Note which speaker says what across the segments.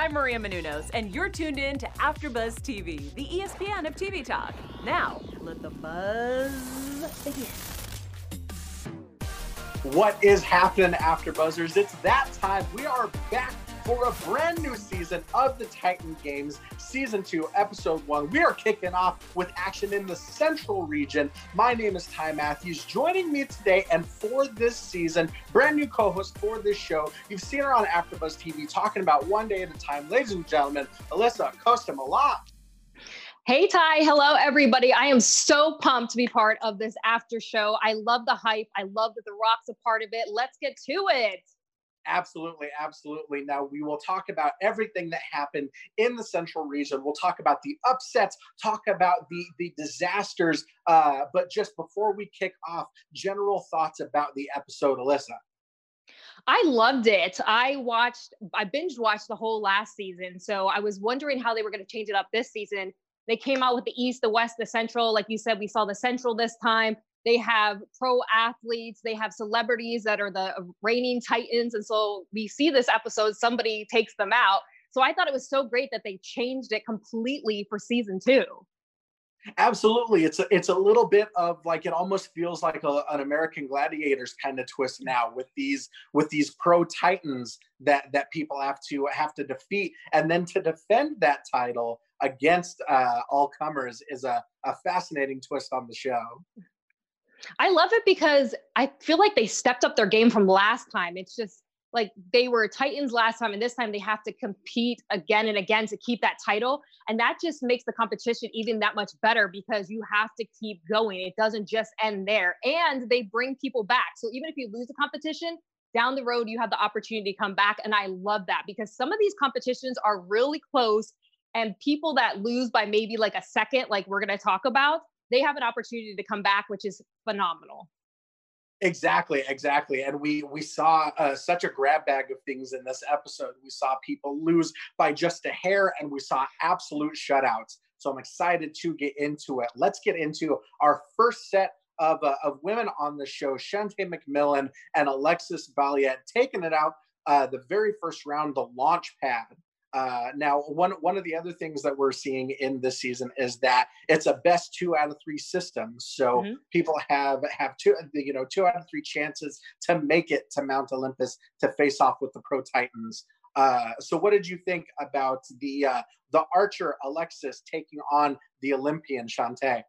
Speaker 1: I'm Maria Menounos, and you're tuned in to AfterBuzz TV, the ESPN of TV talk. Now, let the buzz begin.
Speaker 2: What is happening, AfterBuzzers? It's that time. We are back for a brand new season of the Titan Games, Season 2, Episode 1. We are kicking off with action in the Central region. My name is Ty Matthews. Joining me today and for this season, brand new co host for this show. You've seen her on AfterBuzz TV talking about one day at a time. Ladies and gentlemen, Alyssa Acosta-Millan.
Speaker 3: Hey Ty, hello everybody. I am so pumped to be part of this after show. I love the hype. I love that The Rock's a part of it. Let's get to it.
Speaker 2: Absolutely, absolutely. Now we will talk about everything that happened in the central region. We'll talk about the upsets, talk about the the disasters. Uh, but just before we kick off, general thoughts about the episode, Alyssa.
Speaker 3: I loved it. I watched, I binge watched the whole last season. So I was wondering how they were going to change it up this season. They came out with the East, the West, the Central. Like you said, we saw the Central this time. They have pro athletes, they have celebrities that are the reigning titans. And so we see this episode, somebody takes them out. So I thought it was so great that they changed it completely for season two.
Speaker 2: Absolutely, it's a, it's a little bit of like it almost feels like a, an American Gladiators kind of twist now with these with these pro titans that that people have to have to defeat, and then to defend that title against uh, all comers is a, a fascinating twist on the show.
Speaker 3: I love it because I feel like they stepped up their game from last time. It's just like they were Titans last time, and this time they have to compete again and again to keep that title. And that just makes the competition even that much better because you have to keep going. It doesn't just end there. And they bring people back. So even if you lose the competition, down the road, you have the opportunity to come back. And I love that because some of these competitions are really close. And people that lose by maybe like a second, like we're going to talk about, they have an opportunity to come back, which is phenomenal.
Speaker 2: Exactly, exactly. And we we saw uh, such a grab bag of things in this episode. We saw people lose by just a hair, and we saw absolute shutouts. So I'm excited to get into it. Let's get into our first set of, uh, of women on the show Shantae McMillan and Alexis Valiant taking it out uh, the very first round, the launch pad. Uh, now, one one of the other things that we're seeing in this season is that it's a best two out of three system. So mm-hmm. people have have two you know two out of three chances to make it to Mount Olympus to face off with the Pro Titans. Uh, so, what did you think about the uh, the archer Alexis taking on the Olympian Shantae?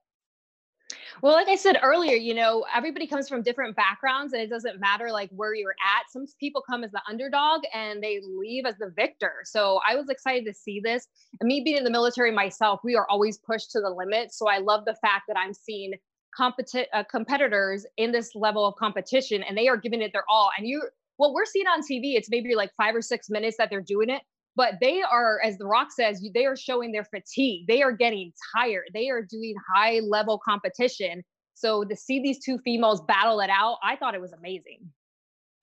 Speaker 3: Well, like I said earlier, you know, everybody comes from different backgrounds and it doesn't matter like where you're at. Some people come as the underdog and they leave as the victor. So I was excited to see this. And me being in the military myself, we are always pushed to the limit. So I love the fact that I'm seeing competi- uh, competitors in this level of competition and they are giving it their all. And you, what we're seeing on TV, it's maybe like five or six minutes that they're doing it but they are as the rock says they are showing their fatigue. They are getting tired. They are doing high level competition. So to see these two females battle it out i thought it was amazing.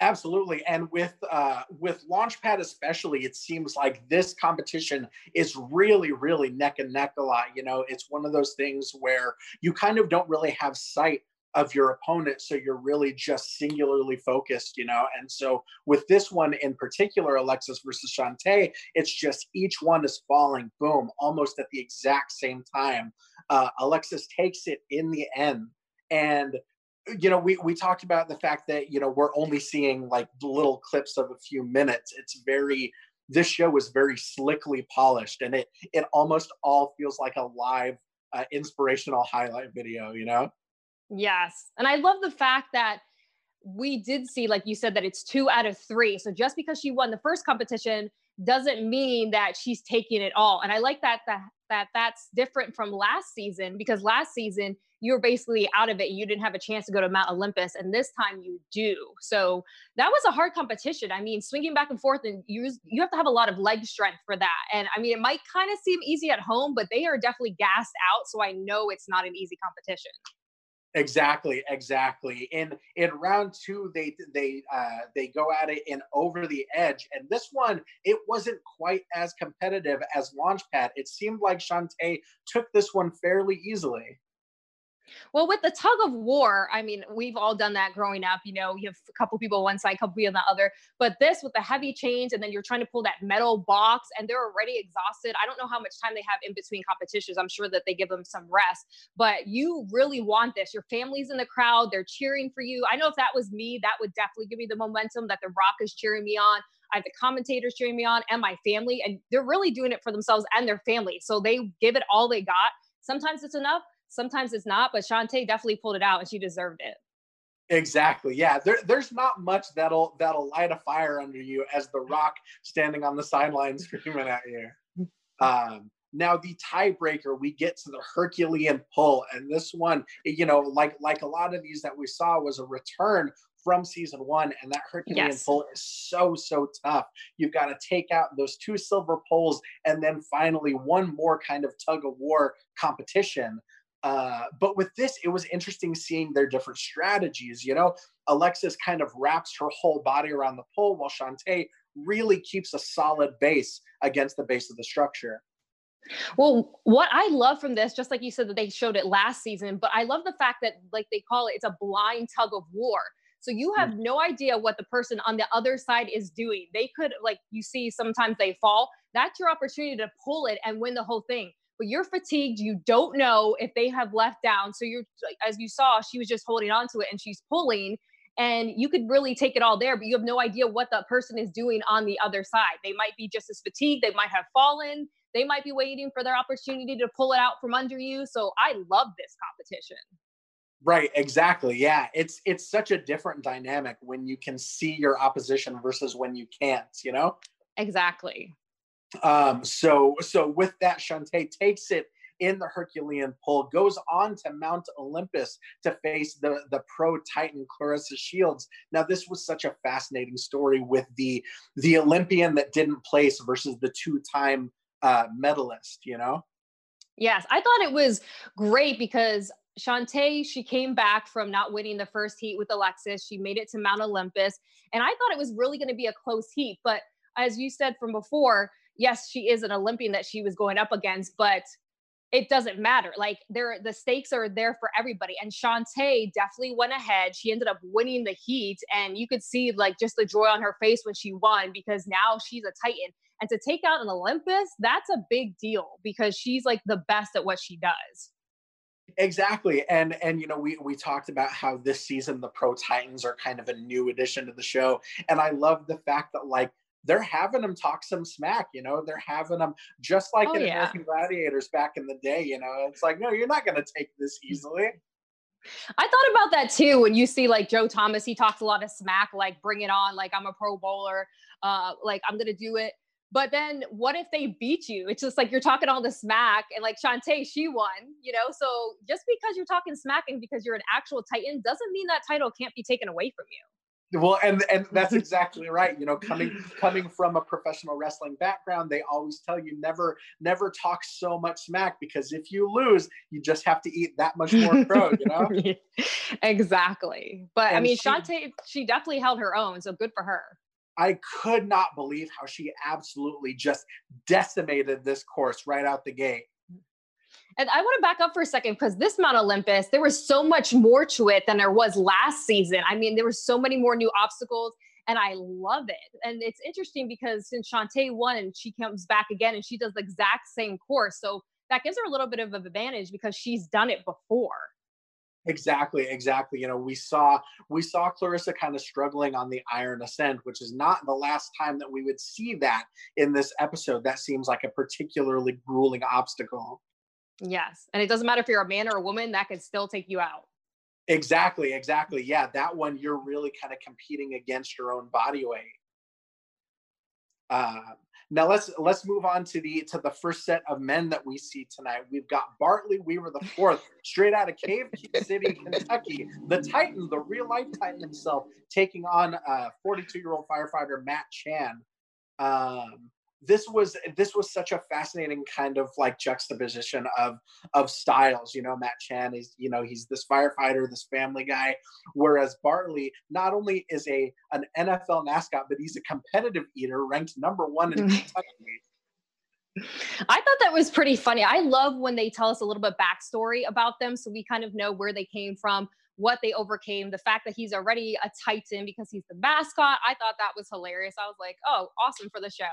Speaker 2: Absolutely. And with uh with launchpad especially it seems like this competition is really really neck and neck a lot. You know it's one of those things where you kind of don't really have sight of your opponent so you're really just singularly focused you know? And so with this one in particular alexis versus Shantae, it's just each one is falling boom almost at the exact same time. Uh, alexis takes it in the end. And you know we we talked about the fact that you know we're only seeing like little clips of a few minutes. It's very this show is very slickly polished and it it almost all feels like a live uh, inspirational highlight video you know
Speaker 3: Yes. And I love the fact that we did see, like you said, that it's two out of three. So just because she won the first competition doesn't mean that she's taking it all. And I like that that that that's different from last season because last season you were basically out of it. You didn't have a chance to go to Mount Olympus, and this time you do. So that was a hard competition. I mean, swinging back and forth, and you you have to have a lot of leg strength for that. And I mean, it might kind of seem easy at home, but they are definitely gassed out. So I know it's not an easy competition.
Speaker 2: Exactly, exactly. In in round two, they they uh, they go at it in over the edge, and this one it wasn't quite as competitive as Launchpad. It seemed like Shantae took this one fairly easily.
Speaker 3: Well, with the tug of war, I mean, we've all done that growing up. You know, you have a couple people on one side, a couple people on the other. But this with the heavy chains, and then you're trying to pull that metal box, and they're already exhausted. I don't know how much time they have in between competitions. I'm sure that they give them some rest, but you really want this. Your family's in the crowd, they're cheering for you. I know if that was me, that would definitely give me the momentum that The Rock is cheering me on. I have the commentators cheering me on and my family, and they're really doing it for themselves and their family. So they give it all they got. Sometimes it's enough, Sometimes it's not, but Shantae definitely pulled it out and she deserved it.
Speaker 2: Exactly. Yeah. There, there's not much that'll that'll light a fire under you as the rock standing on the sideline screaming at you. Um, now the tiebreaker, we get to the Herculean pull, and this one, you know, like like a lot of these that we saw, was a return from season one, and that Herculean yes. pull is so so tough. You've got to take out those two silver poles, and then finally one more kind of tug of war competition. Uh, but with this, it was interesting seeing their different strategies. You know, Alexis kind of wraps her whole body around the pole while Shantae really keeps a solid base against the base of the structure.
Speaker 3: Well, what I love from this, just like you said that they showed it last season, but I love the fact that, like they call it, it's a blind tug of war. So you have mm. no idea what the person on the other side is doing. They could, like you see, sometimes they fall. That's your opportunity to pull it and win the whole thing but you're fatigued. You don't know if they have left down. So you're, as you saw, she was just holding on to it and she's pulling. And you could really take it all there, but you have no idea what that person is doing on the other side. They might be just as fatigued. They might have fallen. They might be waiting for their opportunity to pull it out from under you. So I love this competition.
Speaker 2: Right, exactly. Yeah, it's it's such a different dynamic when you can see your opposition versus when you can't, you know?
Speaker 3: Exactly.
Speaker 2: Um, so so with that, Shantae takes it in the Herculean pull, goes on to Mount Olympus to face the, the pro Titan Claressa Shields. Now, this was such a fascinating story with the the Olympian that didn't place versus the two-time uh, medalist, you know?
Speaker 3: Yes, I thought it was great because Shantae, she came back from not winning the first heat with Alexis. She made it to Mount Olympus. And I thought it was really going to be a close heat. But as you said from before, yes, she is an Olympian that she was going up against, but it doesn't matter. Like there, the stakes are there for everybody. And Shantae definitely went ahead. She ended up winning the heat, and you could see like just the joy on her face when she won because now she's a Titan. And to take out an Olympus, that's a big deal because she's like the best at what she does.
Speaker 2: Exactly. And and you know, we we talked about how this season the Pro Titans are kind of a new addition to the show. And I love the fact that like they're having them talk some smack, you know, they're having them just like oh, in yeah. American Gladiators back in the day, you know, it's like, no, you're not going to take this easily.
Speaker 3: I thought about that too. When you see like Joe Thomas, he talks a lot of smack, like bring it on, like I'm a pro bowler, uh, like I'm gonna do it. But then what if they beat you? It's just like you're talking all the smack and like Shantae, she won, you know? So just because you're talking smack and because you're an actual Titan doesn't mean that title can't be taken away from you
Speaker 2: well and and that's exactly right you know coming coming from a professional wrestling background they always tell you never never talk so much smack because if you lose you just have to eat that much more crow you know?
Speaker 3: Exactly. But and i mean she, Shantae she definitely held her own so good for her.
Speaker 2: I could not believe how she absolutely just decimated this course right out the gate.
Speaker 3: And I want to back up for a second because this Mount Olympus, there was so much more to it than there was last season. I mean, there were so many more new obstacles, and I love it. And it's interesting because since Shantae won she comes back again and she does the exact same course. So that gives her a little bit of an advantage because she's done it before.
Speaker 2: Exactly, exactly. You know, we saw we saw Claressa kind of struggling on the iron ascent, which is not the last time that we would see that in this episode. That seems like a particularly grueling obstacle.
Speaker 3: Yes. And it doesn't matter if you're a man or a woman, that could still take you out.
Speaker 2: Exactly, exactly. Yeah, that one you're really kind of competing against your own body weight. Uh, now let's let's move on to the to the first set of men that we see tonight. We've got Bartley Weaver the fourth, straight out of Cave City, Kentucky, the Titan, the real life Titan himself, taking on uh, 42 year old firefighter Matt Chan. Um, this was this was such a fascinating kind of like juxtaposition of of styles you know matt chan is you know he's this firefighter this family guy whereas bartley not only is a an nfl mascot but he's a competitive eater ranked number one in kentucky
Speaker 3: I thought that was pretty funny. I love when they tell us a little bit backstory about them so we kind of know where they came from, what they overcame, the fact that he's already a Titan because he's the mascot. I thought that was hilarious. I was like, oh, awesome for the show.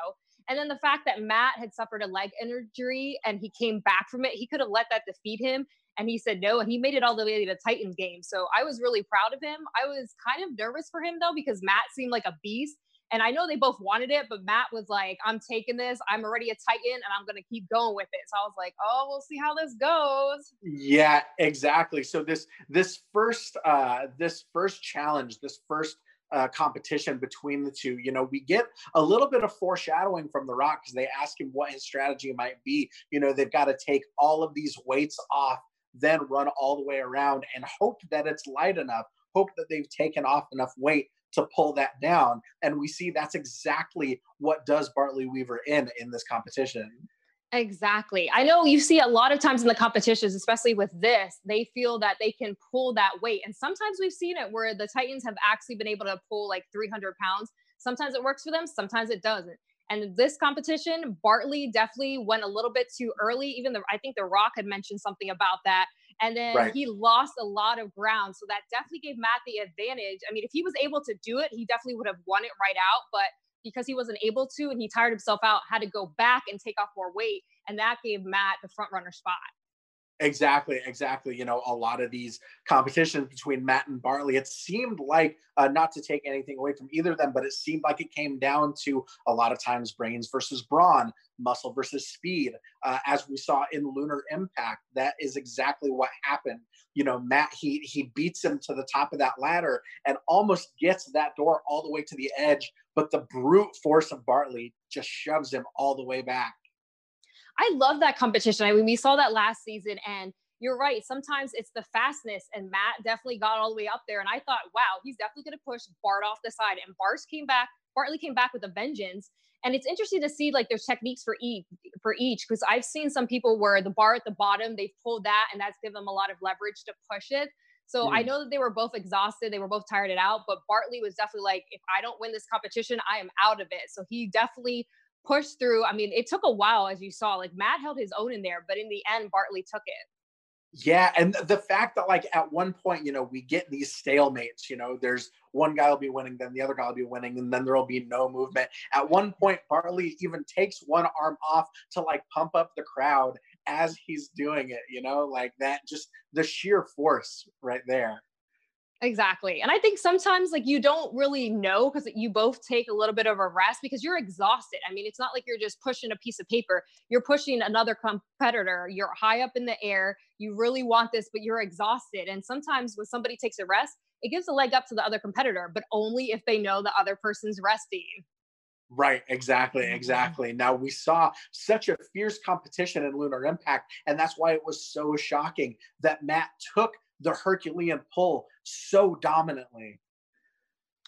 Speaker 3: And then the fact that Matt had suffered a leg injury and he came back from it, he could have let that defeat him. And he said no, and he made it all the way to the Titans game. So I was really proud of him. I was kind of nervous for him though, because Matt seemed like a beast. And I know they both wanted it, but Matt was like, I'm taking this. I'm already a Titan and I'm going to keep going with it. So I was like, oh, we'll see how this goes.
Speaker 2: Yeah, exactly. So this, this first, uh, this first challenge, this first, uh, competition between the two. You know, we get a little bit of foreshadowing from The Rock because they ask him what his strategy might be. You know, they've got to take all of these weights off, then run all the way around and hope that it's light enough, hope that they've taken off enough weight to pull that down. And we see that's exactly what does Bartley Weaver in in this competition.
Speaker 3: Exactly. I know you see a lot of times in the competitions, especially with this, they feel that they can pull that weight. And sometimes we've seen it where the Titans have actually been able to pull like 300 pounds. Sometimes it works for them, sometimes it doesn't. And this competition, Bartley definitely went a little bit too early. Even the, I think The Rock had mentioned something about that. And then right. he lost a lot of ground. So that definitely gave Matt the advantage. I mean, if he was able to do it, he definitely would have won it right out. But because he wasn't able to and he tired himself out, had to go back and take off more weight. And that gave Matt the front runner spot.
Speaker 2: Exactly, exactly. You know, a lot of these competitions between Matt and Bartley, it seemed like, uh, not to take anything away from either of them, but it seemed like it came down to a lot of times brains versus brawn, muscle versus speed. Uh, as we saw in Lunar Impact, that is exactly what happened. You know, Matt, he, he beats him to the top of that ladder and almost gets that door all the way to the edge, but the brute force of Bartley just shoves him all the way back.
Speaker 3: I love that competition. I mean, we saw that last season, and you're right. Sometimes it's the fastness, and Matt definitely got all the way up there. And I thought, wow, he's definitely going to push Bart off the side. And Bart came back. Bartley came back with a vengeance. And it's interesting to see like there's techniques for each for each because I've seen some people where the bar at the bottom they've pulled that and that's given them a lot of leverage to push it. So mm. I know that they were both exhausted, they were both tired it out, but Bartley was definitely like, if I don't win this competition, I am out of it. So he definitely pushed through. I mean, it took a while, as you saw. Like Matt held his own in there, but in the end, Bartley took it.
Speaker 2: Yeah, and the fact that like at one point, you know, we get these stalemates. You know, there's one guy will be winning, then the other guy will be winning, and then there will be no movement. At one point, Bartley even takes one arm off to like pump up the crowd as he's doing it. You know, like that, just the sheer force right there.
Speaker 3: Exactly. And I think sometimes like you don't really know because you both take a little bit of a rest because you're exhausted. I mean, it's not like you're just pushing a piece of paper. You're pushing another competitor. You're high up in the air. You really want this, but you're exhausted. And sometimes when somebody takes a rest, it gives a leg up to the other competitor, but only if they know the other person's resting.
Speaker 2: Right, exactly, exactly. Now we saw such a fierce competition in Lunar Impact, and that's why it was so shocking that Matt took the Herculean pull so dominantly.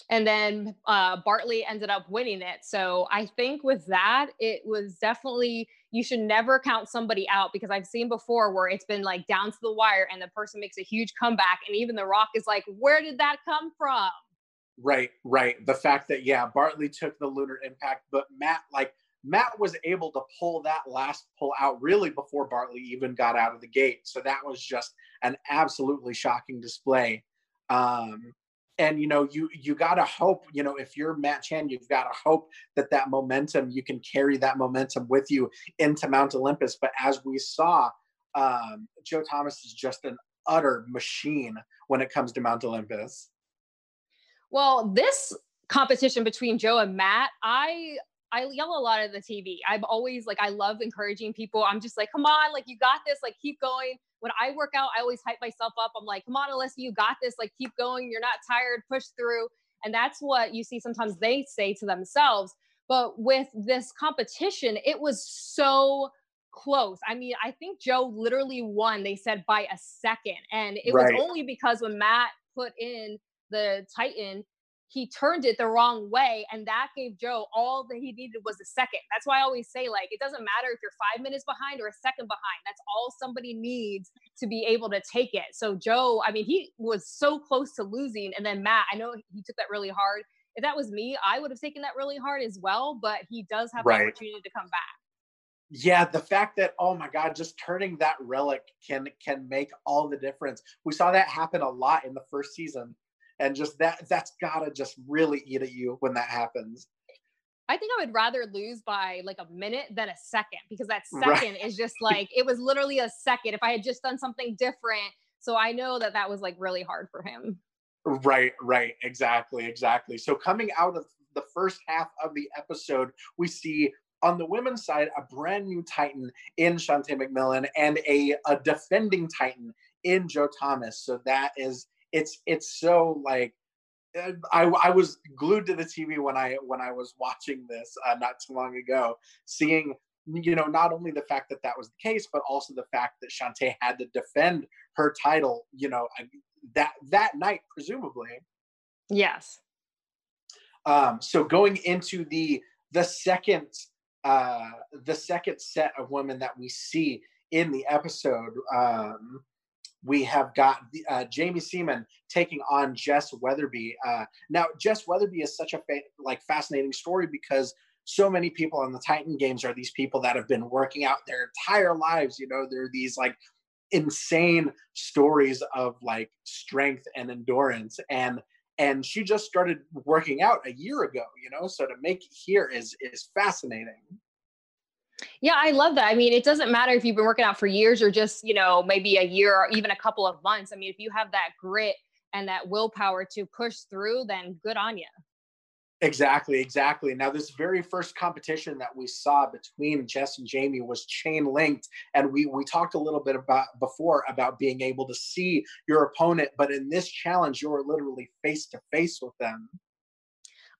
Speaker 3: And then uh, Bartley ended up winning it. So I think with that, it was definitely, you should never count somebody out because I've seen before where it's been like down to the wire and the person makes a huge comeback. And even The Rock is like, where did that come from?
Speaker 2: Right, right. The fact that, yeah, Bartley took the lunar impact, but Matt, like, Matt was able to pull that last pull out really before Bartley even got out of the gate. So that was just an absolutely shocking display. Um, and you know, you you gotta hope. You know, if you're Matt Chan, you've got to hope that that momentum you can carry that momentum with you into Mount Olympus. But as we saw, um, Joe Thomas is just an utter machine when it comes to Mount Olympus.
Speaker 3: Well, this competition between Joe and Matt, I I yell a lot at the TV. I'm always like, I love encouraging people. I'm just like, come on, like you got this, like keep going. When I work out, I always hype myself up. I'm like, come on, Alyssa, you got this, like keep going. You're not tired, push through. And that's what you see sometimes they say to themselves. But with this competition, it was so close. I mean, I think Joe literally won, they said by a second. And it right. was only because when Matt put in the Titan, he turned it the wrong way and that gave joe all that he needed was a second. That's why i always say like it doesn't matter if you're five minutes behind or a second behind. That's all somebody needs to be able to take it. So joe i mean he was so close to losing and then matt i know he took that really hard. If that was me i would have taken that really hard as well but he does have right. the opportunity to come back.
Speaker 2: Yeah the fact that oh my god just turning that relic can can make all the difference. We saw that happen a lot in the first season and just that that's gotta just really eat at you when that happens
Speaker 3: I think I would rather lose by like a minute than a second because that second right. is just like it was literally a second. If I had just done something different, so I know that that was like really hard for him.
Speaker 2: Right, right, exactly, exactly. So coming out of the first half of the episode, we see on the women's side, a brand new Titan in Shantae McMillan and a, a defending Titan in Joe Thomas. So that is it's it's so like I, I was glued to the TV when I when I was watching this uh, not too long ago, seeing you know not only the fact that that was the case, but also the fact that Shantae had to defend her title, you know, that that night presumably.
Speaker 3: Yes.
Speaker 2: Um, so going into the the second uh, the second set of women that we see in the episode, um, we have got uh, Jaime Seaman taking on Jess Weatherby. Uh, now, Jess Weatherby is such a fa- like fascinating story because so many people on the Titan games are these people that have been working out their entire lives. You know, they're these like insane stories of like strength and endurance and and she just started working out a year ago you know so to make it here is is fascinating
Speaker 3: yeah i love that i mean it doesn't matter if you've been working out for years or just you know maybe a year or even a couple of months i mean if you have that grit and that willpower to push through then good on you
Speaker 2: Exactly, exactly. Now, this very first competition that we saw between Jess and Jamie was chain linked, and we we talked a little bit about before about being able to see your opponent, but in this challenge, you're literally face to face with them.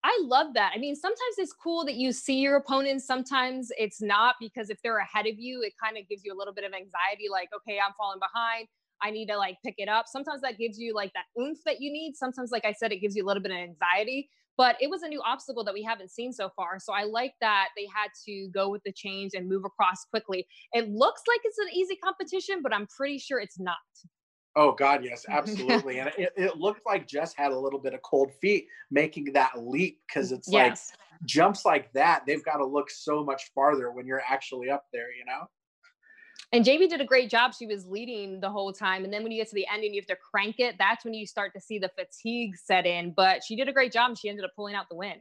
Speaker 3: I love that. I mean, sometimes it's cool that you see your opponent. Sometimes it's not because if they're ahead of you, it kind of gives you a little bit of anxiety. Like, okay, I'm falling behind. I need to like pick it up. Sometimes that gives you like that oomph that you need. Sometimes, like I said, it gives you a little bit of anxiety but it was a new obstacle that we haven't seen so far. So I like that they had to go with the change and move across quickly. It looks like it's an easy competition, but I'm pretty sure it's not.
Speaker 2: Oh God, yes, absolutely. and it, it, looked like Jess had a little bit of cold feet making that leap because it's yes. like jumps like that, they've got to look so much farther when you're actually up there, you know?
Speaker 3: And Jamie did a great job. She was leading the whole time. And then when you get to the end and you have to crank it, that's when you start to see the fatigue set in. But she did a great job. She ended up pulling out the win.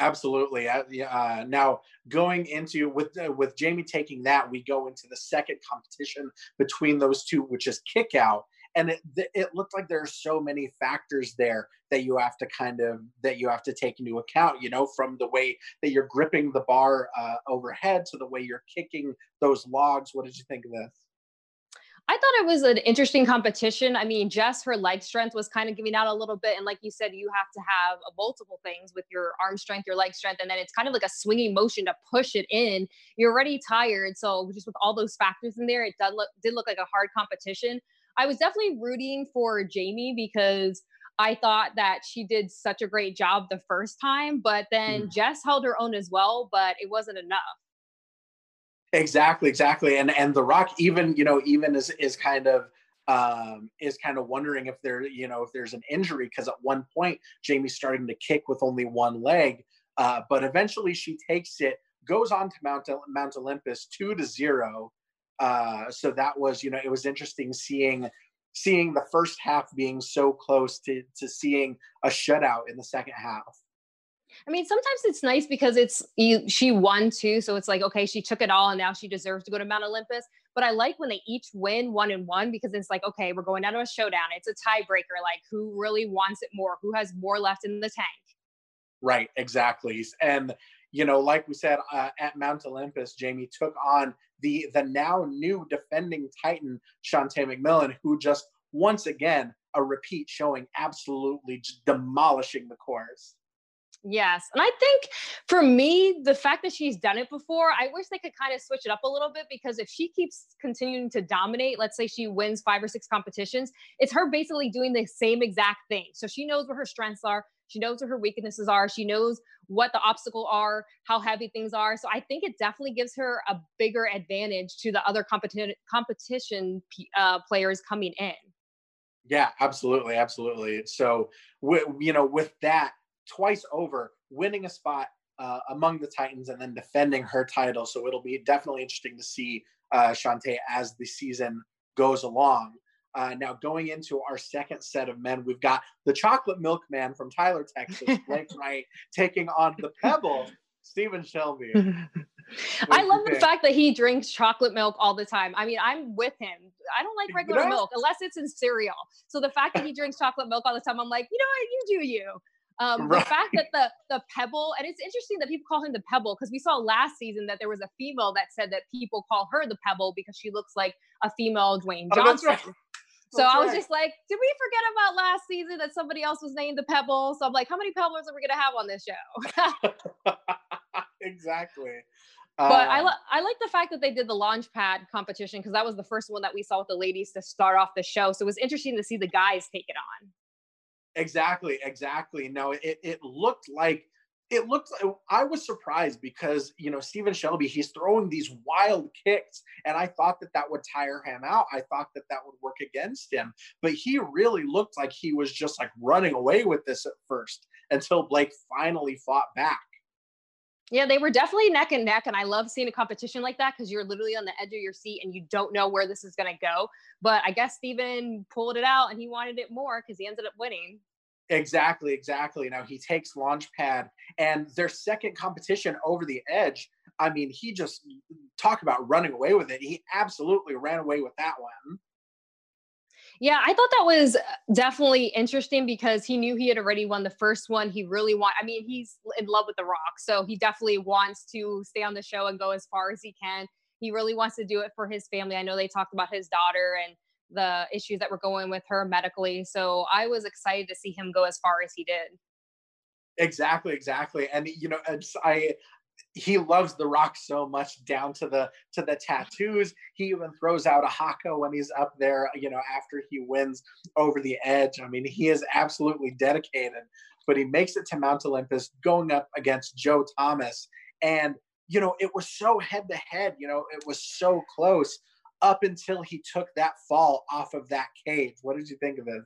Speaker 2: Absolutely. Uh, now going into with uh, with Jamie taking that, we go into the second competition between those two, which is kick out. And it, it looked like there are so many factors there that you have to kind of that you have to take into account you know from the way that you're gripping the bar uh, overhead to the way you're kicking those logs. What did you think of this
Speaker 3: I thought it was an interesting competition. I mean, Jess, her leg strength was kind of giving out a little bit. And like you said, you have to have multiple things with your arm strength, your leg strength, and then it's kind of like a swinging motion to push it in. You're already tired. So just with all those factors in there, it did look, did look like a hard competition. I was definitely rooting for Jamie because I thought that she did such a great job the first time, but then mm. Jess held her own as well, but it wasn't enough.
Speaker 2: Exactly, exactly. And and The Rock even, you know, even is is kind of um is kind of wondering if there, you know, if there's an injury because at one point Jamie's starting to kick with only one leg. Uh, but eventually she takes it, goes on to Mount Mount Olympus two to zero, uh, so that was, you know, it was interesting seeing seeing the first half being so close to to seeing a shutout in the second half.
Speaker 3: I mean, sometimes it's nice because it's you, she won too, so it's like okay, she took it all, and now she deserves to go to Mount Olympus. But I like when they each win one and one because it's like okay, we're going down to a showdown. It's a tiebreaker. Like who really wants it more? Who has more left in the tank?
Speaker 2: Right, exactly. And you know, like we said uh, at Mount Olympus, Jamie took on the the now new defending Titan Shantae McMillan, who just once again a repeat showing absolutely demolishing the course.
Speaker 3: Yes. And I think for me, the fact that she's done it before, I wish they could kind of switch it up a little bit because if she keeps continuing to dominate, let's say she wins five or six competitions, it's her basically doing the same exact thing. So she knows where her strengths are. She knows what her weaknesses are. She knows what the obstacle are, how heavy things are. So I think it definitely gives her a bigger advantage to the other competition competition uh, players coming in.
Speaker 2: Yeah, absolutely, absolutely. So, you know, with that twice over, winning a spot uh, among the Titans and then defending her title. So it'll be definitely interesting to see uh, Shantae as the season goes along. Uh, now, going into our second set of men, we've got the chocolate milk man from Tyler, Texas, Blake Wright, taking on the Pebble, Stephen Shelby.
Speaker 3: I love the fact that he drinks chocolate milk all the time. I mean, I'm with him. I don't like regular you know? milk unless it's in cereal. So the fact that he drinks chocolate milk all the time, I'm like, you know what, you do you. Um, right. The fact that the the pebble, and it's interesting that people call him the pebble because we saw last season that there was a female that said that people call her the pebble because she looks like a female Dwayne Johnson. Oh, right. So that's I was right. just like, did we forget about last season that somebody else was named the Pebble? So I'm like, how many Pebbles are we gonna have on this show?
Speaker 2: exactly.
Speaker 3: But uh, I, li- I like the fact that they did the launch pad competition because that was the first one that we saw with the ladies to start off the show. So it was interesting to see the guys take it on.
Speaker 2: Exactly, exactly. No, it, it looked like it looked I was surprised because you know Stephen Shelby he's throwing these wild kicks and I thought that that would tire him out. I thought that that would work against him, but he really looked like he was just like running away with this at first until Blake finally fought back.
Speaker 3: Yeah, they were definitely neck and neck. And I love seeing a competition like that because you're literally on the edge of your seat and you don't know where this is going to go. But I guess Steven pulled it out and he wanted it more because he ended up winning.
Speaker 2: Exactly, exactly. Now he takes Launchpad and their second competition over the edge. I mean, he just mm, talk about running away with it. He absolutely ran away with that one.
Speaker 3: Yeah, I thought that was definitely interesting because he knew he had already won the first one. He really want I mean, he's in love with The Rock, so he definitely wants to stay on the show and go as far as he can. He really wants to do it for his family. I know they talked about his daughter and the issues that were going with her medically. So I was excited to see him go as far as he did.
Speaker 2: Exactly, exactly. And you know, I he loves the rock so much down to the to the tattoos. He even throws out a haka when he's up there you know after he wins over the edge. I mean he is absolutely dedicated but he makes it to mount olympus going up against joe thomas. And you know it was so head to head you know it was so close up until he took that fall off of that cage. What did you think of it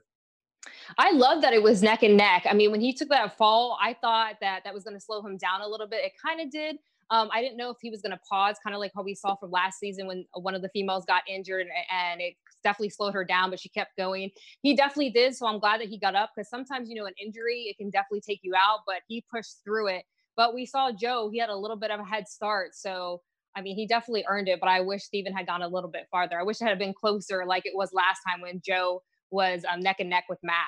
Speaker 3: I love that it was neck and neck. I mean, when he took that fall, I thought that that was going to slow him down a little bit. It kind of did. Um, I didn't know if he was going to pause, kind of like how we saw from last season when one of the females got injured and, and it definitely slowed her down, but she kept going. He definitely did. So I'm glad that he got up because sometimes, you know, an injury, it can definitely take you out, but he pushed through it. But we saw Joe, he had a little bit of a head start. So, I mean, he definitely earned it, but I wish Steven had gone a little bit farther. I wish it had been closer like it was last time when Joe was um, neck and neck with Matt.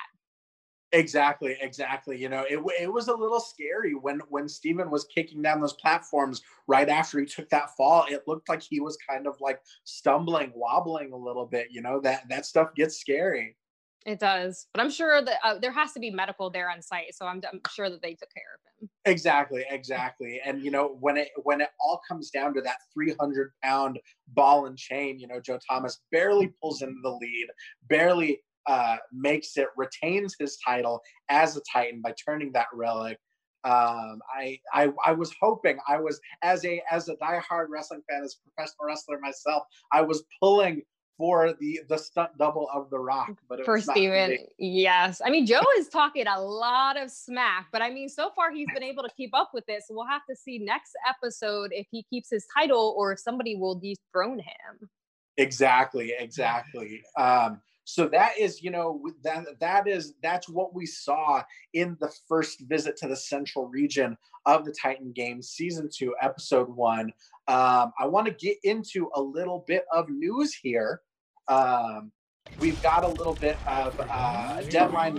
Speaker 2: Exactly, exactly. You know, it it was a little scary when when Steven was kicking down those platforms right after he took that fall. It looked like he was kind of like stumbling, wobbling a little bit. You know that that stuff gets scary.
Speaker 3: It does, but I'm sure that uh, there has to be medical there on site, so I'm, I'm sure that they took care of him.
Speaker 2: Exactly, exactly. And you know when it when it all comes down to that 300 pound ball and chain, you know Joe Thomas barely pulls into the lead, barely uh, makes it retains his title as a Titan by turning that relic. Um, I, I I was hoping I was as a as a diehard wrestling fan, as a professional wrestler myself, I was pulling for the the stunt double of the Rock, but
Speaker 3: for Steven, yes. I mean, Joe is talking a lot of smack, but I mean, so far he's been able to keep up with this. We'll have to see next episode if he keeps his title or if somebody will dethrone him.
Speaker 2: Exactly, exactly. Um, so that is you know that that is that's what we saw in the first visit to the central region of the titan games season two episode one. Um, i want to get into a little bit of news here. Um, we've got a little bit of uh, deadline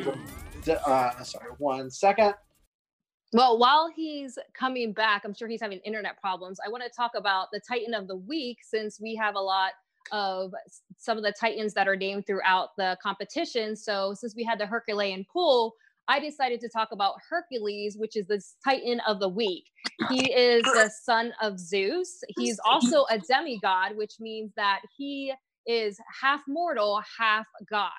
Speaker 2: uh, sorry one second.
Speaker 3: Well, while he's coming back, I'm sure he's having internet problems. I want to talk about the Titan of the Week since we have a lot of some of the Titans that are named throughout the competition. So since we had the Herculean pull, I decided to talk about Hercules, which is the Titan of the week. He is the son of Zeus. He's also a demigod, which means that he is half mortal, half god.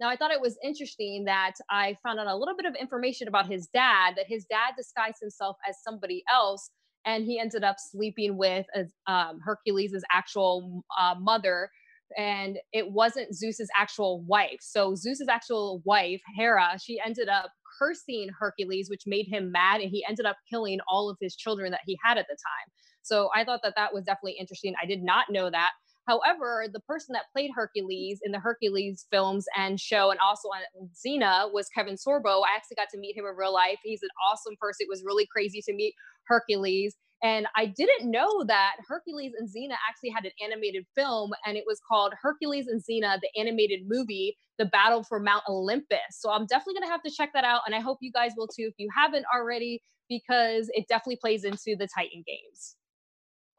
Speaker 3: Now, I thought it was interesting that I found out a little bit of information about his dad, that his dad disguised himself as somebody else and he ended up sleeping with um, Hercules' actual uh, mother. and it wasn't Zeus's actual wife. So Zeus's actual wife, Hera, she ended up cursing Hercules, which made him mad, and he ended up killing all of his children that he had at the time. So I thought that that was definitely interesting. I did not know that. However, the person that played Hercules in the Hercules films and show, and also on Xena, was Kevin Sorbo. I actually got to meet him in real life. He's an awesome person. It was really crazy to meet Hercules. And I didn't know that Hercules and Xena actually had an animated film, and it was called Hercules and Xena, the animated movie, The Battle for Mount Olympus. So I'm definitely going to have to check that out. And I hope you guys will too if you haven't already, because it definitely plays into the Titan games.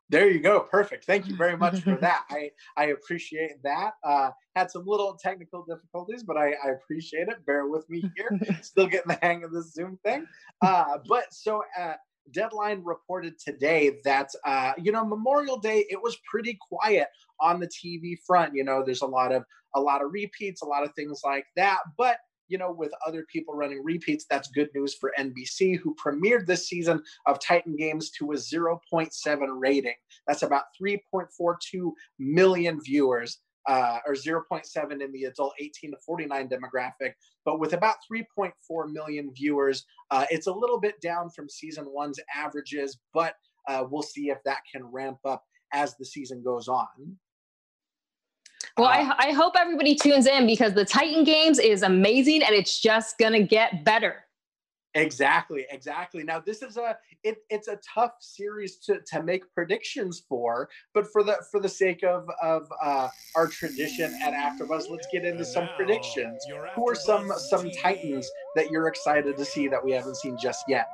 Speaker 2: There you go. Perfect. Thank you very much for that. I, I appreciate that. Uh, had some little technical difficulties, but I, I appreciate it. Bear with me here. Still getting the hang of this Zoom thing. Uh, but so uh, Deadline reported today that uh, you know Memorial Day it was pretty quiet on the TV front. You know, there's a lot of a lot of repeats, a lot of things like that. But you know, with other people running repeats, that's good news for NBC, who premiered this season of Titan Games to a 0.7 rating. That's about 3.42 million viewers uh, or 0.7 in the adult 18 to 49 demographic. But with about 3.4 million viewers, uh, it's a little bit down from season one's averages, but uh, we'll see if that can ramp up as the season goes on.
Speaker 3: Well, I, uh, I hope everybody tunes in because the Titan Games is amazing and it's just going to get better.
Speaker 2: Exactly, exactly. Now this is a it, it's a tough series to, to make predictions for, but for the for the sake of of uh, our tradition at AfterBuzz, let's get into some predictions. Who are some some Titans that you're excited to see that we haven't seen just yet?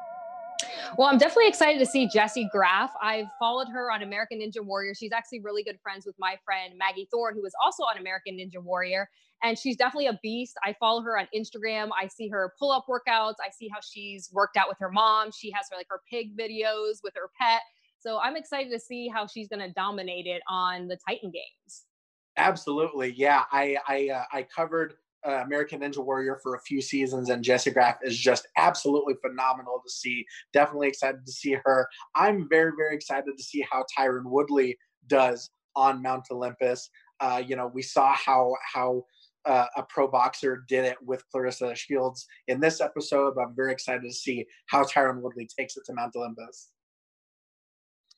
Speaker 3: Well, I'm definitely excited to see Jessie Graff. I've followed her on American Ninja Warrior. She's actually really good friends with my friend Maggi Thorne, who is also on American Ninja Warrior. And she's definitely a beast. I follow her on Instagram. I see her pull up workouts. I see how she's worked out with her mom. She has her like her pig videos with her pet. So I'm excited to see how she's going to dominate it on the Titan Games.
Speaker 2: Absolutely, yeah. I I uh, I covered uh, American Ninja Warrior for a few seasons, and Jessie Graff is just absolutely phenomenal to see. Definitely excited to see her. I'm very, very excited to see how Tyron Woodley does on Mount Olympus. Uh, you know, we saw how how uh, a pro boxer did it with Claressa Shields in this episode. But I'm very excited to see how Tyron Woodley takes it to Mount Olympus.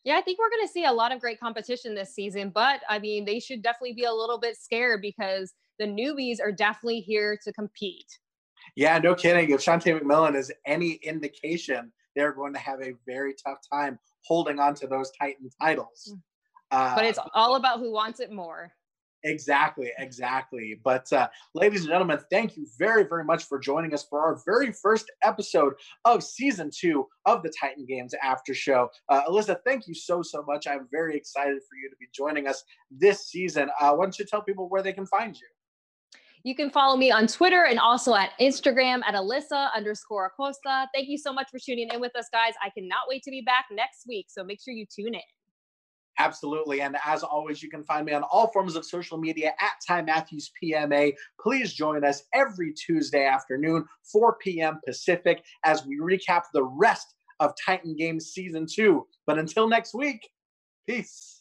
Speaker 3: Yeah, I think we're going to see a lot of great competition this season, but I mean, they should definitely be a little bit scared because the newbies are definitely here to compete.
Speaker 2: Yeah, no kidding. If Shantae McMillan is any indication, they're going to have a very tough time holding on to those Titan titles.
Speaker 3: Uh, but it's all about who wants it more.
Speaker 2: Exactly, exactly. But uh, ladies and gentlemen, thank you very, very much for joining us for our very first episode of season two of the Titan Games After Show. Uh, Alyssa, thank you so, so much. I'm very excited for you to be joining us this season. Uh, why don't you tell people where they can find you?
Speaker 3: You can follow me on Twitter and also at Instagram at Alyssa underscore Acosta. Thank you so much for tuning in with us, guys. I cannot wait to be back next week. So make sure you tune in.
Speaker 2: Absolutely. And as always, you can find me on all forms of social media at Ty Matthews PMA. Please join us every Tuesday afternoon, 4 p.m. Pacific, as we recap the rest of Titan Games Season 2. But until next week, peace.